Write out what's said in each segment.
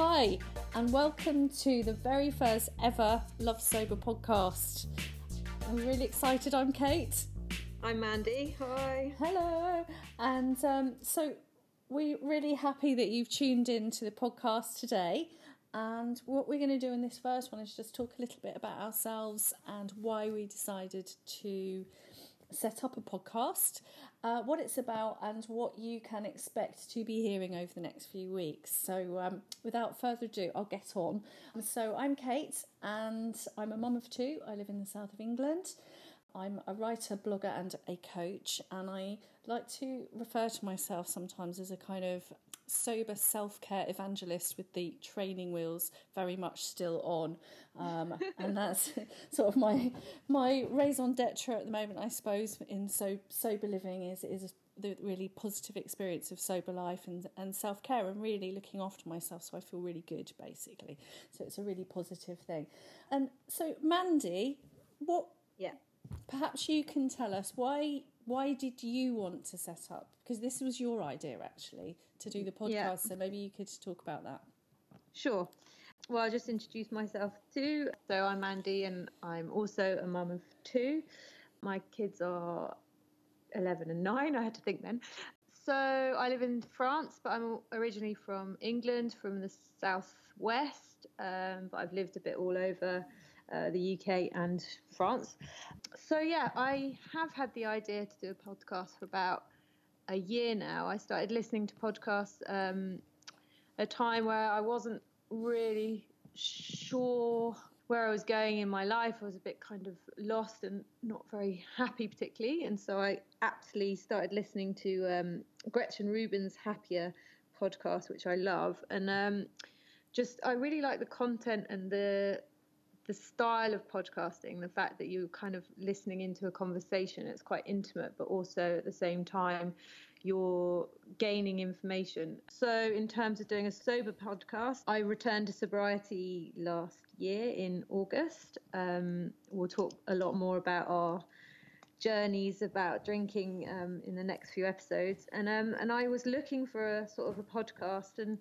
Hi, and welcome to the very first ever Love Sober podcast. I'm really excited. I'm Kate. I'm Mandy. Hi. Hello. And um, so we're really happy that you've tuned in to the podcast today. And what we're going to do in this first one is just talk a little bit about ourselves and why we decided to set up a podcast, uh, what it's about, and what you can expect to be hearing over the next few weeks. So, um, without further ado, I'll get on. So, I'm Kate, and I'm a mum of two. I live in the south of England. I'm a writer, blogger, and a coach, and I like to refer to myself sometimes as a kind of sober self care evangelist with the training wheels very much still on, um, and that's sort of my my raison d'être at the moment, I suppose. In so sober living is is the really positive experience of sober life and and self care and really looking after myself, so I feel really good basically. So it's a really positive thing. And so Mandy, what? Yeah perhaps you can tell us why why did you want to set up? Because this was your idea actually to do the podcast yeah. so maybe you could talk about that. Sure. Well i'll just introduce myself too. So i'm Mandy, and i'm also a mum of two. My kids are 11 and 9 i had to think then. So i live in france but i'm originally from england from the southwest um, but i've lived a bit all over uh, the UK and France. So, yeah, I have had the idea to do a podcast for about a year now. I started listening to podcasts um, a time where I wasn't really sure where I was going in my life. I was a bit kind of lost and not very happy, particularly. And so I aptly started listening to um, Gretchen Rubin's Happier podcast, which I love. And um, just, I really like the content and the the style of podcasting, the fact that you're kind of listening into a conversation, it's quite intimate, but also at the same time, you're gaining information. So, in terms of doing a sober podcast, I returned to sobriety last year in August. Um, we'll talk a lot more about our journeys about drinking um, in the next few episodes. And um, and I was looking for a sort of a podcast and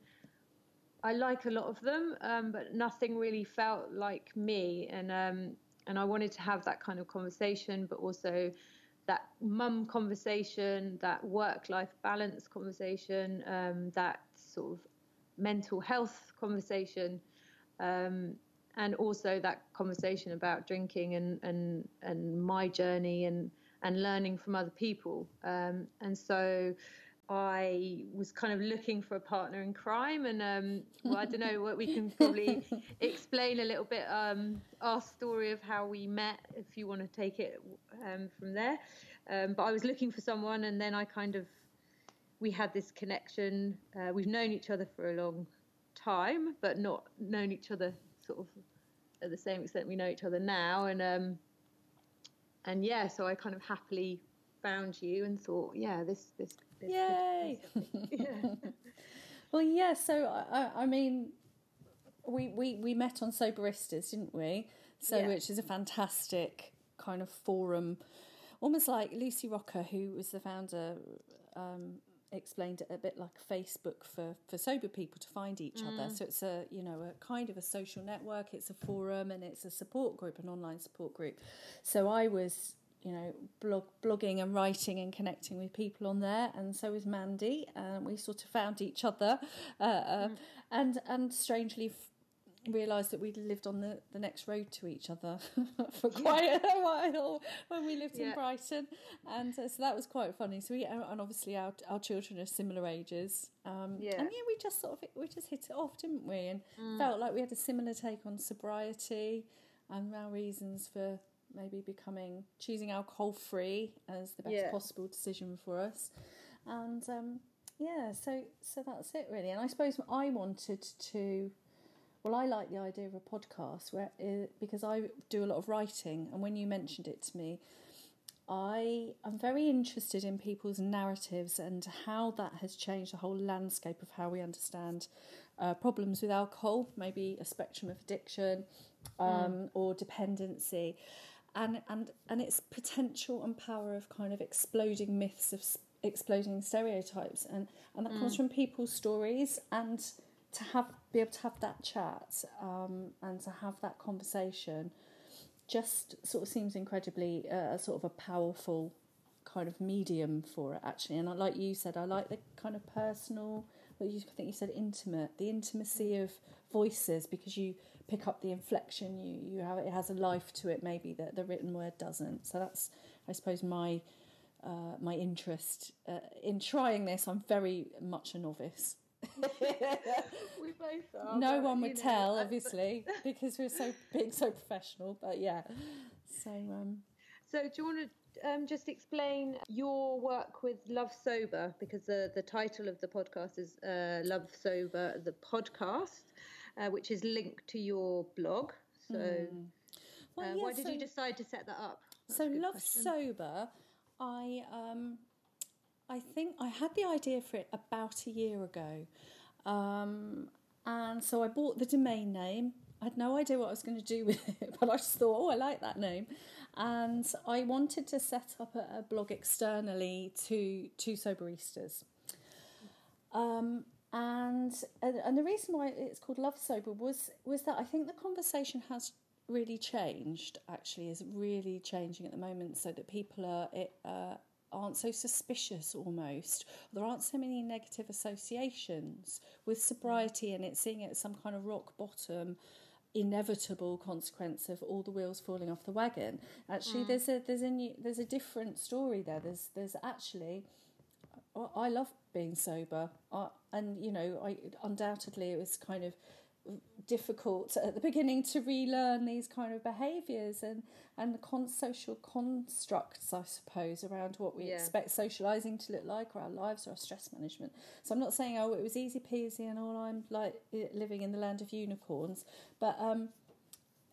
I like a lot of them, um, but nothing really felt like me. And um, and I wanted to have that kind of conversation, but also that mum conversation, that work-life balance conversation, um, that sort of mental health conversation, um, and also that conversation about drinking and and and my journey and and learning from other people. Um, and so I was kind of looking for a partner in crime, and um, well, I don't know what we can probably explain a little bit um, our story of how we met, if you want to take it um, from there. Um, but I was looking for someone, and then I kind of we had this connection. Uh, we've known each other for a long time, but not known each other sort of at the same extent we know each other now, and um, and yeah, so I kind of happily found you and thought, yeah, this this Yay! yeah. well, yeah. So I, I mean, we, we we met on Soberistas, didn't we? So yeah. which is a fantastic kind of forum, almost like Lucy Rocca, who was the founder. Um, explained it a bit like Facebook for, for sober people to find each mm. other. So it's a you know a kind of a social network. It's a forum and it's a support group, an online support group. So I was you know, blog, blogging and writing and connecting with people on there, and so was Mandy. And we sort of found each other, uh, uh, mm. and and strangely f- realised that we'd lived on the, the next road to each other for quite yeah. a while when we lived yeah. in Brighton, and uh, so that was quite funny. So we and obviously our our children are similar ages, um, yeah. and yeah, we just sort of we just hit it off, didn't we? And mm. felt like we had a similar take on sobriety and our reasons for maybe becoming choosing alcohol free as the best yeah. possible decision for us and um, yeah so so that's it really and i suppose i wanted to well i like the idea of a podcast where it, uh, because i do a lot of writing and when you mentioned it to me I am very interested in people's narratives and how that has changed the whole landscape of how we understand uh, problems with alcohol, maybe a spectrum of addiction um, mm. or dependency and and and its potential and power of kind of exploding myths of exploding stereotypes. And and that mm. comes from people's stories. And to have be able to have that chat um, and to have that conversation just sort of seems incredibly uh, sort of a powerful kind of medium for it actually. And I, like you said I like the kind of personal what you I think you said intimate the intimacy of voices because you pick up the inflection you you have it has a life to it maybe that the written word doesn't so that's I suppose my uh, my interest uh, in trying this I'm very much a novice we both are. No one would tell, know, obviously, because we're so being so professional. But yeah, so um. So do you want to um, just explain your work with Love Sober because the the title of the podcast is uh, Love Sober, the podcast, uh, which is linked to your blog. So, mm. well, uh, yeah, why did so, you decide to set that up? That's so Love question. Sober, I um, I think I had the idea for it about a year ago. Um, and so I bought the domain name. I had no idea what I was going to do with it, but I just thought, oh, I like that name. And I wanted to set up a, a blog externally to, to Soberistas. Um, and, and the reason why it's called Love Sober was, was that I think the conversation has really changed, actually, is really changing at the moment so that people are. It, uh, aren't so suspicious almost. There aren't so many negative associations with sobriety and it seeing it as some kind of rock bottom inevitable consequence of all the wheels falling off the wagon. Actually, mm. there's a there's a new, there's a different story there. There's there's actually I love being sober, I, and you know, I undoubtedly it was kind of difficult at the beginning to relearn these kind of behaviours and and the con- social constructs, I suppose, around what we yeah. expect socialising to look like, or our lives, or our stress management. So I'm not saying oh it was easy peasy and all I'm like living in the land of unicorns, but um,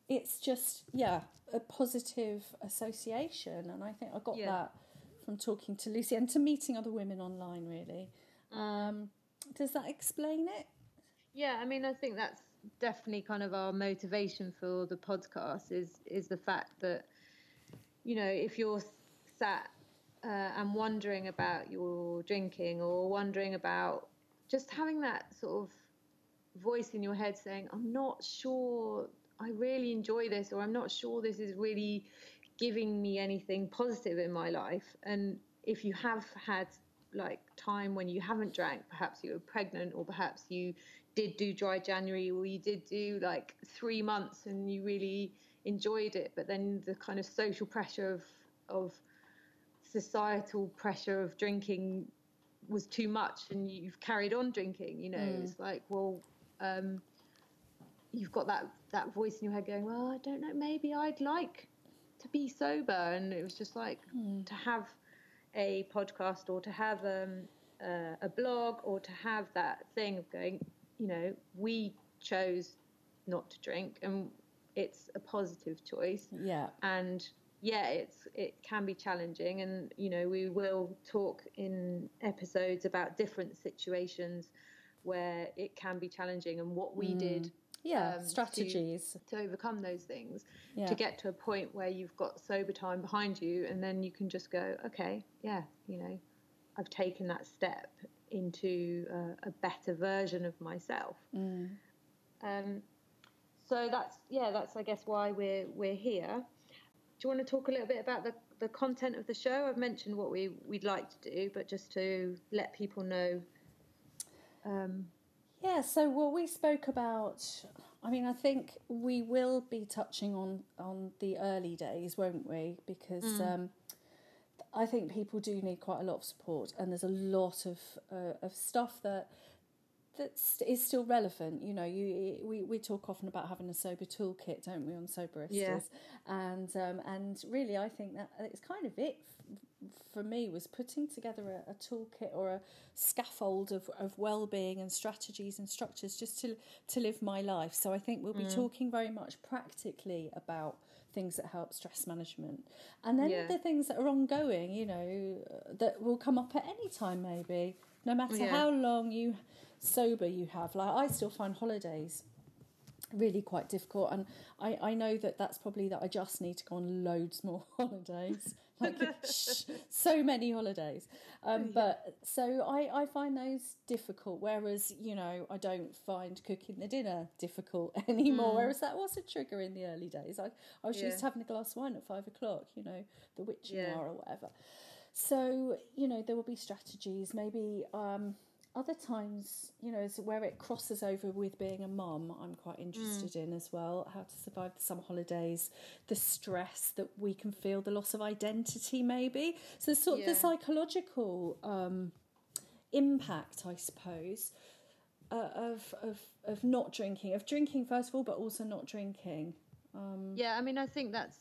it's just yeah a positive association, and I think I got yeah. that from talking to Lucy and to meeting other women online. Really, mm. um, does that explain it? Yeah, I mean, I think that's definitely kind of our motivation for the podcast is is the fact that you know if you're sat uh, and wondering about your drinking or wondering about just having that sort of voice in your head saying I'm not sure I really enjoy this or I'm not sure this is really giving me anything positive in my life and if you have had like time when you haven't drank perhaps you were pregnant or perhaps you did do dry January or you did do like three months and you really enjoyed it, but then the kind of social pressure of of societal pressure of drinking was too much and you've carried on drinking, you know, mm. it's like, well, um, you've got that, that voice in your head going, well, I don't know, maybe I'd like to be sober. And it was just like mm. to have a podcast or to have um, uh, a blog or to have that thing of going, you know, we chose not to drink and it's a positive choice. Yeah. And yeah, it's it can be challenging and you know, we will talk in episodes about different situations where it can be challenging and what we mm. did yeah um, strategies to, to, overcome those things yeah. to get to a point where you've got sober time behind you and then you can just go okay yeah you know i've taken that step into a, a better version of myself. Mm. Um, so that's yeah, that's I guess why we're we're here. Do you want to talk a little bit about the, the content of the show? I've mentioned what we we'd like to do, but just to let people know. Um, yeah, so what we spoke about, I mean, I think we will be touching on on the early days, won't we? Because mm. um, I think people do need quite a lot of support, and there's a lot of uh, of stuff that that is still relevant. You know, you we, we talk often about having a sober toolkit, don't we, on Soberistas? Yeah. And um, and really, I think that it's kind of it for me was putting together a, a toolkit or a scaffold of, of well-being and strategies and structures just to to live my life. So I think we'll be mm. talking very much practically about things that help stress management. And then yeah. the things that are ongoing, you know, that will come up at any time maybe, no matter yeah. how long you sober you have. Like I still find holidays really quite difficult and I, I know that that's probably that I just need to go on loads more holidays like so many holidays. Um, but so I, I find those difficult. Whereas you know I don't find cooking the dinner difficult anymore. Mm. Whereas that was a trigger in the early days. I I was yeah. just having a glass of wine at five o'clock. You know the witching yeah. hour or whatever. So you know there will be strategies. Maybe um, other times, you know, where it crosses over with being a mum, I'm quite interested mm. in as well. How to survive the summer holidays, the stress that we can feel, the loss of identity, maybe. So, sort yeah. of the psychological um, impact, I suppose, uh, of, of of not drinking, of drinking first of all, but also not drinking. Um, yeah, I mean, I think that's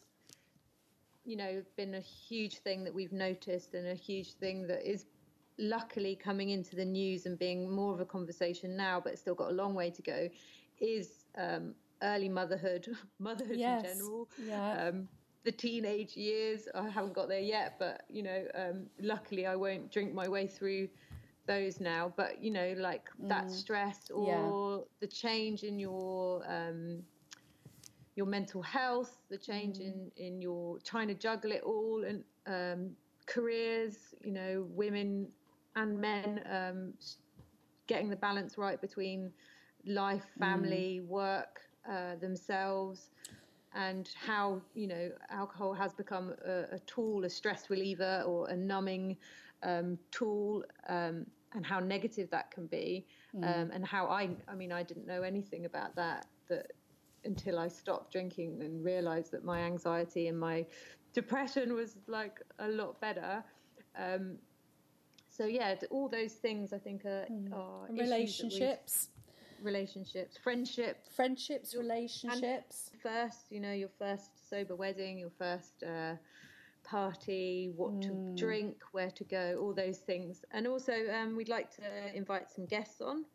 you know been a huge thing that we've noticed, and a huge thing that is luckily coming into the news and being more of a conversation now, but still got a long way to go, is um, early motherhood, motherhood yes. in general. Yeah. Um, the teenage years, I haven't got there yet, but you know, um, luckily I won't drink my way through those now. But you know, like mm. that stress or yeah. the change in your um, your mental health, the change mm. in in your trying to juggle it all and um, careers. You know, women and men um, getting the balance right between life, mm. family, mm. work, uh, themselves, and how you know alcohol has become a, a tool, a stress reliever, or a numbing um, tool, um, and how negative that can be, mm. Um, and how I, I mean, I didn't know anything about that that until I stopped drinking and realized that my anxiety and my depression was like a lot better. Um, so yeah, all those things I think are, mm. are relationships, relationships, friendship, friendships, relationships. First, you know, your first sober wedding, your first uh, party, what mm. to drink, where to go, all those things. And also, um, we'd like to invite some guests on.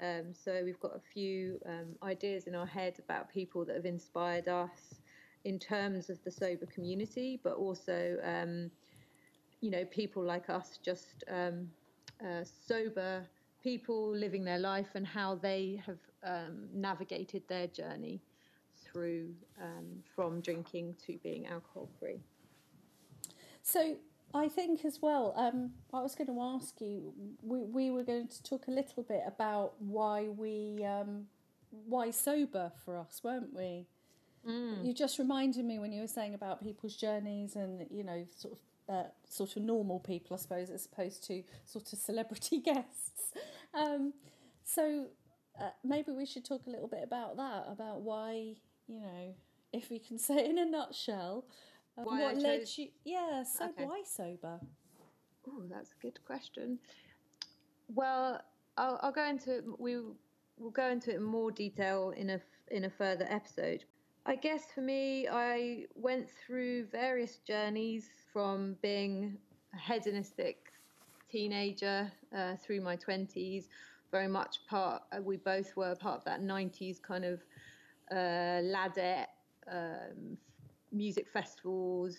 Um, so we've got a few um, ideas in our head about people that have inspired us in terms of the sober community, but also um, you know, people like us, just um, uh, sober people living their life and how they have um, navigated their journey through um, from drinking to being alcohol free. So I think as well, um, I was going to ask you, we, we were going to talk a little bit about why we, um, why sober for us, weren't we? Mm. You just reminded me when you were saying about people's journeys and, you know, sort of uh, sort of normal people, I suppose, as opposed to sort of celebrity guests. Um, so uh, maybe we should talk a little bit about that, about why, you know, if we can say in a nutshell, uh, what led you? Yeah, so okay. why sober? Oh, that's a good question. Well, I'll, I'll go into it. we will go into it in more detail in a in a further episode. I guess for me, I went through various journeys from being a hedonistic teenager uh, through my 20s, very much part, uh, we both were part of that 90s kind of uh, ladette, um, music festivals,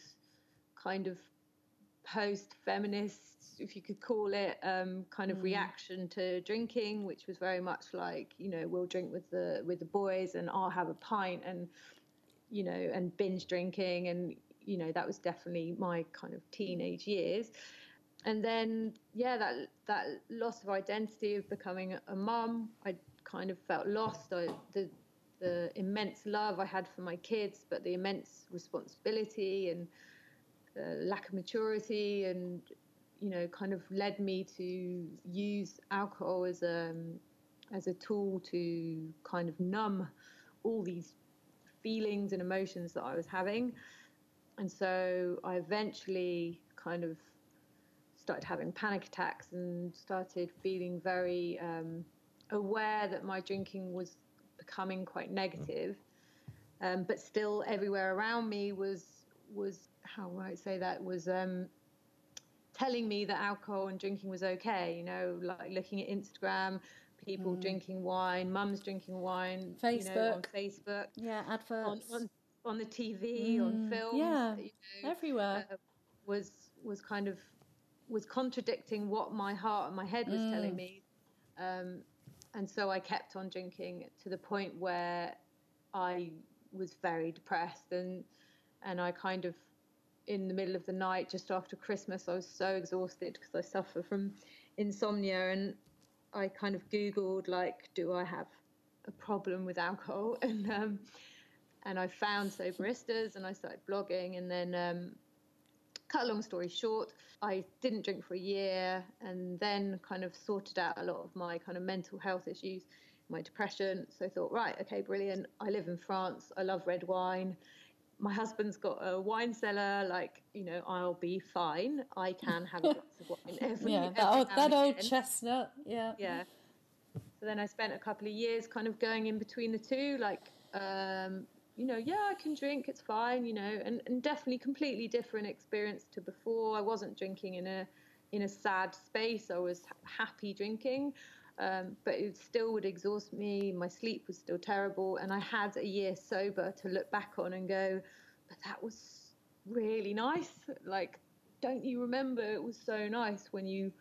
kind of post feminist, if you could call it, um, kind of mm. reaction to drinking, which was very much like, you know, we'll drink with the with the boys and I'll have a pint and you know, and binge drinking and you know that was definitely my kind of teenage years. And then yeah that that loss of identity of becoming a mum i kind of felt lost. I, the the immense love i had for my kids but the immense responsibility and uh, lack of maturity and you know kind of led me to use alcohol as a as a tool to kind of numb all these feelings and emotions that I was having and so I eventually kind of started having panic attacks and started feeling very um, aware that my drinking was becoming quite negative. Um, but still, everywhere around me was was how might I say that was um, telling me that alcohol and drinking was okay. You know, like looking at Instagram, people mm. drinking wine, mums drinking wine, Facebook, you know, on Facebook, yeah, adverts. On, on, on the TV, mm, on films, yeah, you know, everywhere, uh, was was kind of was contradicting what my heart and my head was mm. telling me, um, and so I kept on drinking to the point where I was very depressed and and I kind of in the middle of the night just after Christmas. I was so exhausted because I suffer from insomnia, and I kind of Googled like, do I have a problem with alcohol? And um, and I found Soberistas, and I started blogging, and then. Um, cut a long story short, I didn't drink for a year and then kind of sorted out a lot of my kind of mental health issues, my depression. So I thought, right, okay, brilliant. I live in France. I love red wine. My husband's got a wine cellar. Like, you know, I'll be fine. I can have a glass of wine every Yeah, that every old, that old chestnut. Yeah. Yeah. So then I spent a couple of years kind of going in between the two, like, um, you know, yeah, I can drink, it's fine, you know, and, and definitely completely different experience to before. I wasn't drinking in a in a sad space. I was happy drinking, um, but it still would exhaust me. My sleep was still terrible, and I had a year sober to look back on and go, but that was really nice. Like, don't you remember? It was so nice when you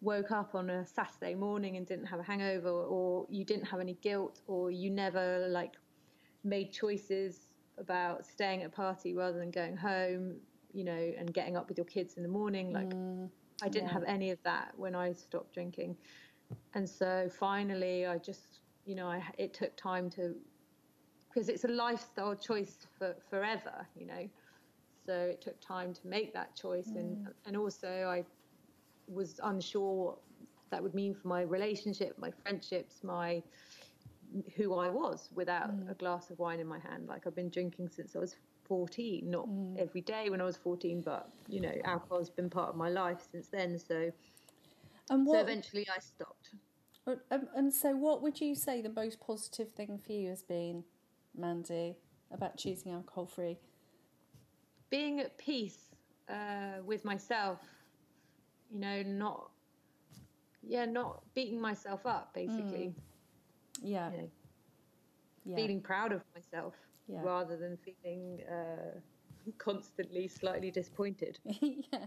woke up on a Saturday morning and didn't have a hangover, or you didn't have any guilt, or you never like made choices about staying at a party rather than going home, you know, and getting up with your kids in the morning. Like, mm, I didn't yeah. have any of that when I stopped drinking. And so finally, I just, you know, I, it took time to, because it's a lifestyle choice for forever, you know. So it took time to make that choice. And, mm. and also, I was unsure what that would mean for my relationship, my friendships, my who I was without mm. a glass of wine in my hand. Like I've been drinking since I was 14, not mm. every day when I was 14, but you know, alcohol's been part of my life since then. So, And so eventually I stopped. and- and, and so, what would you say the most positive thing for you has been, Mandy, about choosing alcohol free? Being at peace uh, with myself, you know, not, yeah, not beating myself up, basically. Mm. Yeah. You know, Yeah. feeling proud of myself Yeah. rather than feeling uh, constantly slightly disappointed. yeah.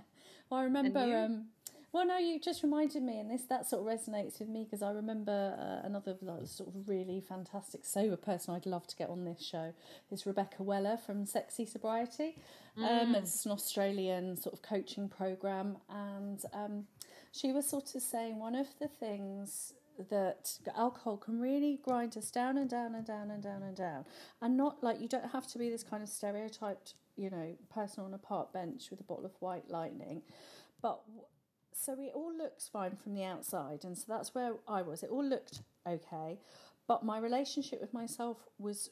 Well, I remember. Um, well, no, you just reminded me, and this that sort of resonates with me because I remember uh, another like, sort of really fantastic sober person I'd love to get on this show is Rebecca Weller from Sexy Sobriety. Um, it's an Australian sort of coaching program, and um, she was sort of saying one of the things that alcohol can really grind us down and down and down and down and down, and not like you don't have to be this kind of stereotyped, you know, person on a park bench with a bottle of white lightning, but so it all looks fine from the outside, and so that's where I was. It all looked okay, but my relationship with myself was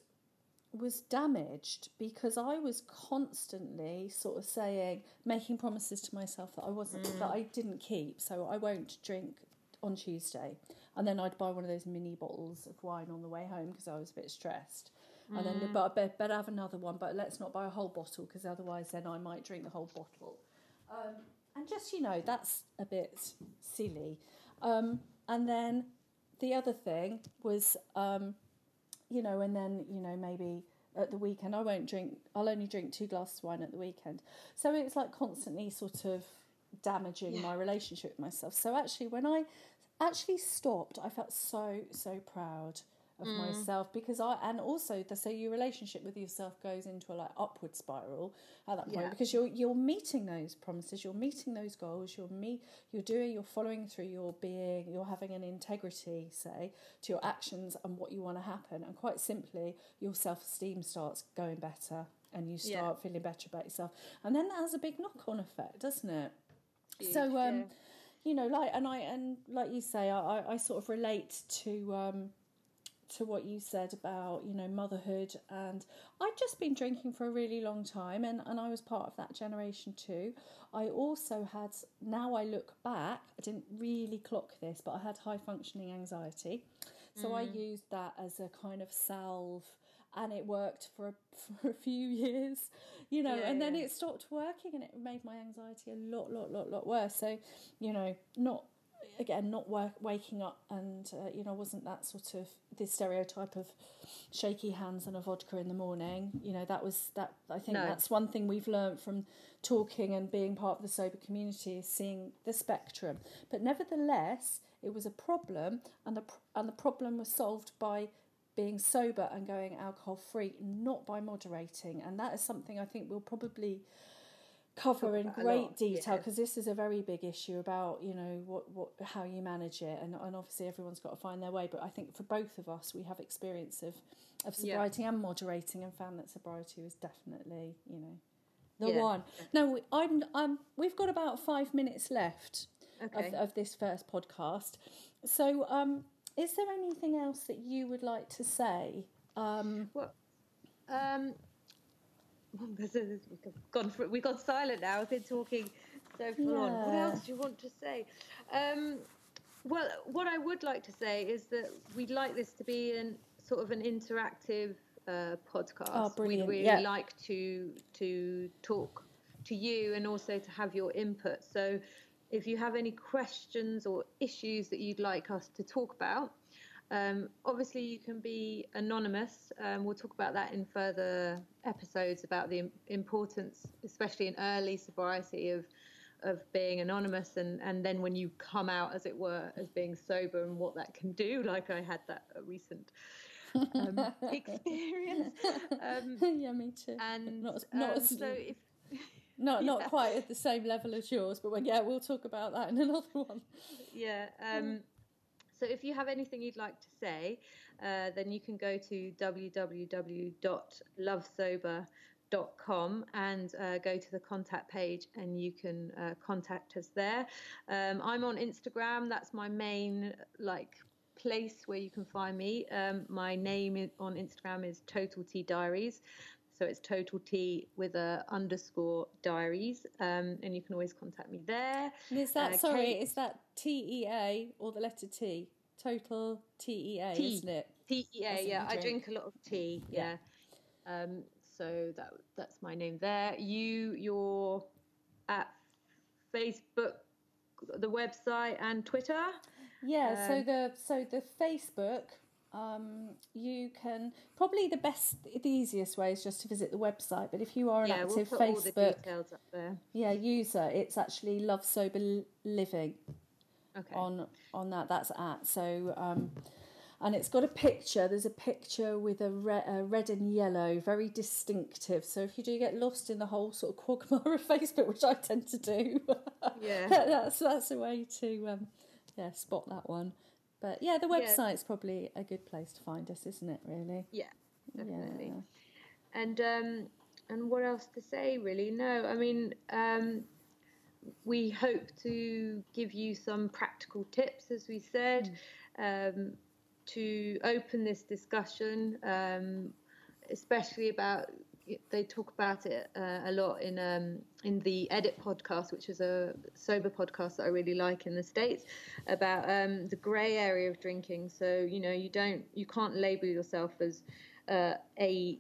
was damaged because I was constantly sort of saying, making promises to myself that I wasn't, that mm. I didn't keep. So I won't drink on Tuesday, and then I'd buy one of those mini bottles of wine on the way home because I was a bit stressed. And then, but I bet, better have another one. But let's not buy a whole bottle because otherwise, then I might drink the whole bottle. Um, and just you know, that's a bit silly. Um, and then the other thing was, um, you know, and then you know maybe at the weekend I won't drink. I'll only drink two glasses of wine at the weekend. So it's like constantly sort of damaging my relationship with myself. So actually, when I actually stopped, I felt so so proud of myself because I and also the so your relationship with yourself goes into a like upward spiral at that point Yeah. because you're you're meeting those promises, you're meeting those goals, you're meet you're doing you're following through your being, you're having an integrity, say, to your actions and what you want to happen. And quite simply, your self esteem starts going better and you Yeah. start feeling better about yourself. And then that has a big knock on effect, doesn't it? so um yeah. You know like and i and like you say i i, sort of relate to um to what you said about you know motherhood. And i'd just been drinking for a really long time and and i was part of that generation too. I also had now i look back i didn't really clock this but i had high functioning anxiety. So i used that as a kind of salve and it worked for a, for a few years you know Yeah, and then yeah. it stopped working and it made my anxiety a lot lot lot lot worse so you know not again not work, waking up and uh, you know wasn't that sort of this stereotype of shaky hands and a vodka in the morning you know that was that i think No. that's one thing we've learned from talking and being part of the sober community is seeing the spectrum but nevertheless it was a problem and the and the problem was solved by being sober and going alcohol free not by moderating and that is something i think we'll probably cover in great detail yeah. because this is a very big issue about you know what what how you manage it and, and obviously everyone's got to find their way but i think for both of us we have experience of of Yeah. sobriety and moderating and found that sobriety was definitely you know the Yeah, one no we- i'm i'm we've got about five minutes left Okay. of, of this first podcast so um is there anything else that you would like to say um Well, um, we've gone for, we've gone silent now. I've been talking so full on. What else do you want to say? Um, well, what I would like to say is that we'd like this to be an sort of an interactive uh, podcast. Oh, brilliant, We'd really yeah. like to to talk to you and also to have your input. So, if you have any questions or issues that you'd like us to talk about, um, obviously, you can be anonymous. Um, we'll talk about that in further episodes about the importance, especially in early sobriety, of of being anonymous, and and then when you come out, as it were, as being sober, and what that can do. Like I had that recent um, experience, um, yeah me too and not as, not um, so if Not not Yeah. quite at the same level as yours, but well, yeah, we'll talk about that in another one. yeah. Um, so if you have anything you'd like to say, uh, then you can go to www.lovesober.com and uh, go to the contact page and you can uh, contact us there. Um, I'm on Instagram. That's my main like place where you can find me. Um, my name on Instagram is Total Tea Diaries. So it's Total Tea with a underscore diaries, um, and you can always contact me there. And is that Uh, sorry? Kate- Is that T E A or the letter T? Total T E A, isn't it? Yeah, That's what yeah. you I drink. drink a lot of tea. Yeah. Yeah. Um, so that that's my name there. You, you're at Facebook, the website, and Twitter. Yeah. so Um, the so the Facebook. Um, you can probably the best, the easiest way is just to visit the website. But if you are an yeah, we'll active the Facebook details up there. yeah user, it's actually Love Sober Living. Okay. on on that that's at so um and it's got a picture there's a picture with a, re- a red and yellow very distinctive so if you do get lost in the whole sort of quagmire of facebook which i tend to do Yeah. that- that's that's a way to um yeah spot that one but yeah the Yeah. website's probably a good place to find us isn't it really Yeah, definitely. Yeah. And um, and what else to say? Really, no. I mean, um, we hope to give you some practical tips, as we said, um, to open this discussion, um, especially about. They talk about it uh, a lot in um, in the Edit podcast, which is a sober podcast that I really like in the states, about um, the grey area of drinking. So you know, you don't, you can't label yourself as uh, a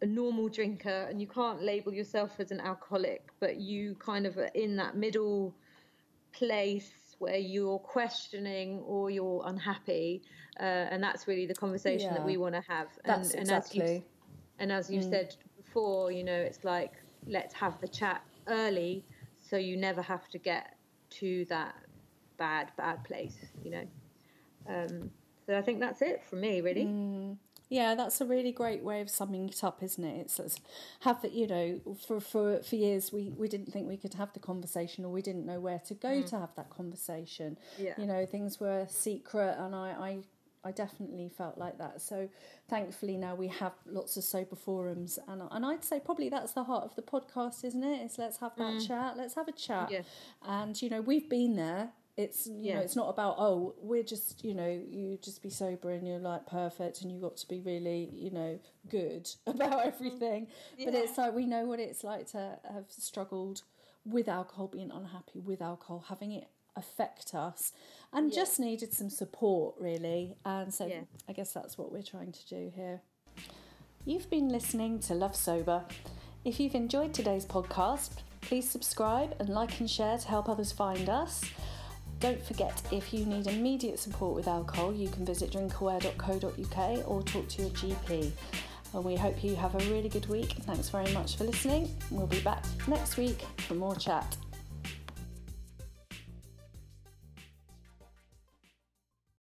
a normal drinker and you can't label yourself as an alcoholic, but you kind of are in that middle place where you're questioning or you're unhappy, uh, and that's really the conversation that we want to have. that's and, exactly and as you you said before, you know, it's like let's have the chat early, so you never have to get to that bad bad place, you know. Um, so I think that's it for me, really. Mm. Yeah, that's a really great way of summing it up, isn't it? It's, it's have you know for for for years we we didn't think we could have the conversation or we didn't know where to go mm. to have that conversation. Yeah. You know, things were secret, and I I. I definitely felt like that. So, thankfully, now we have lots of sober forums, and and I'd say probably that's the heart of the podcast, isn't it? Is let's have that mm. chat. Let's have a chat. Yeah. And you know, we've been there. It's you Yeah. know, it's not about oh, we're just you know, you just be sober and you're like perfect and you got to be really you know good about mm-hmm. everything. But it's like we know what it's like to have struggled with alcohol, being unhappy with alcohol, having it affect us, and just needed some support really. And so Yeah. I guess that's what we're trying to do here. You've been listening to Love Sober. If you've enjoyed today's podcast, please subscribe and like and share to help others find us. Don't forget, if you need immediate support with alcohol, you can visit drinkaware.co.uk or talk to your GP. And we hope you have a really good week. Thanks very much for listening. We'll be back next week for more chat.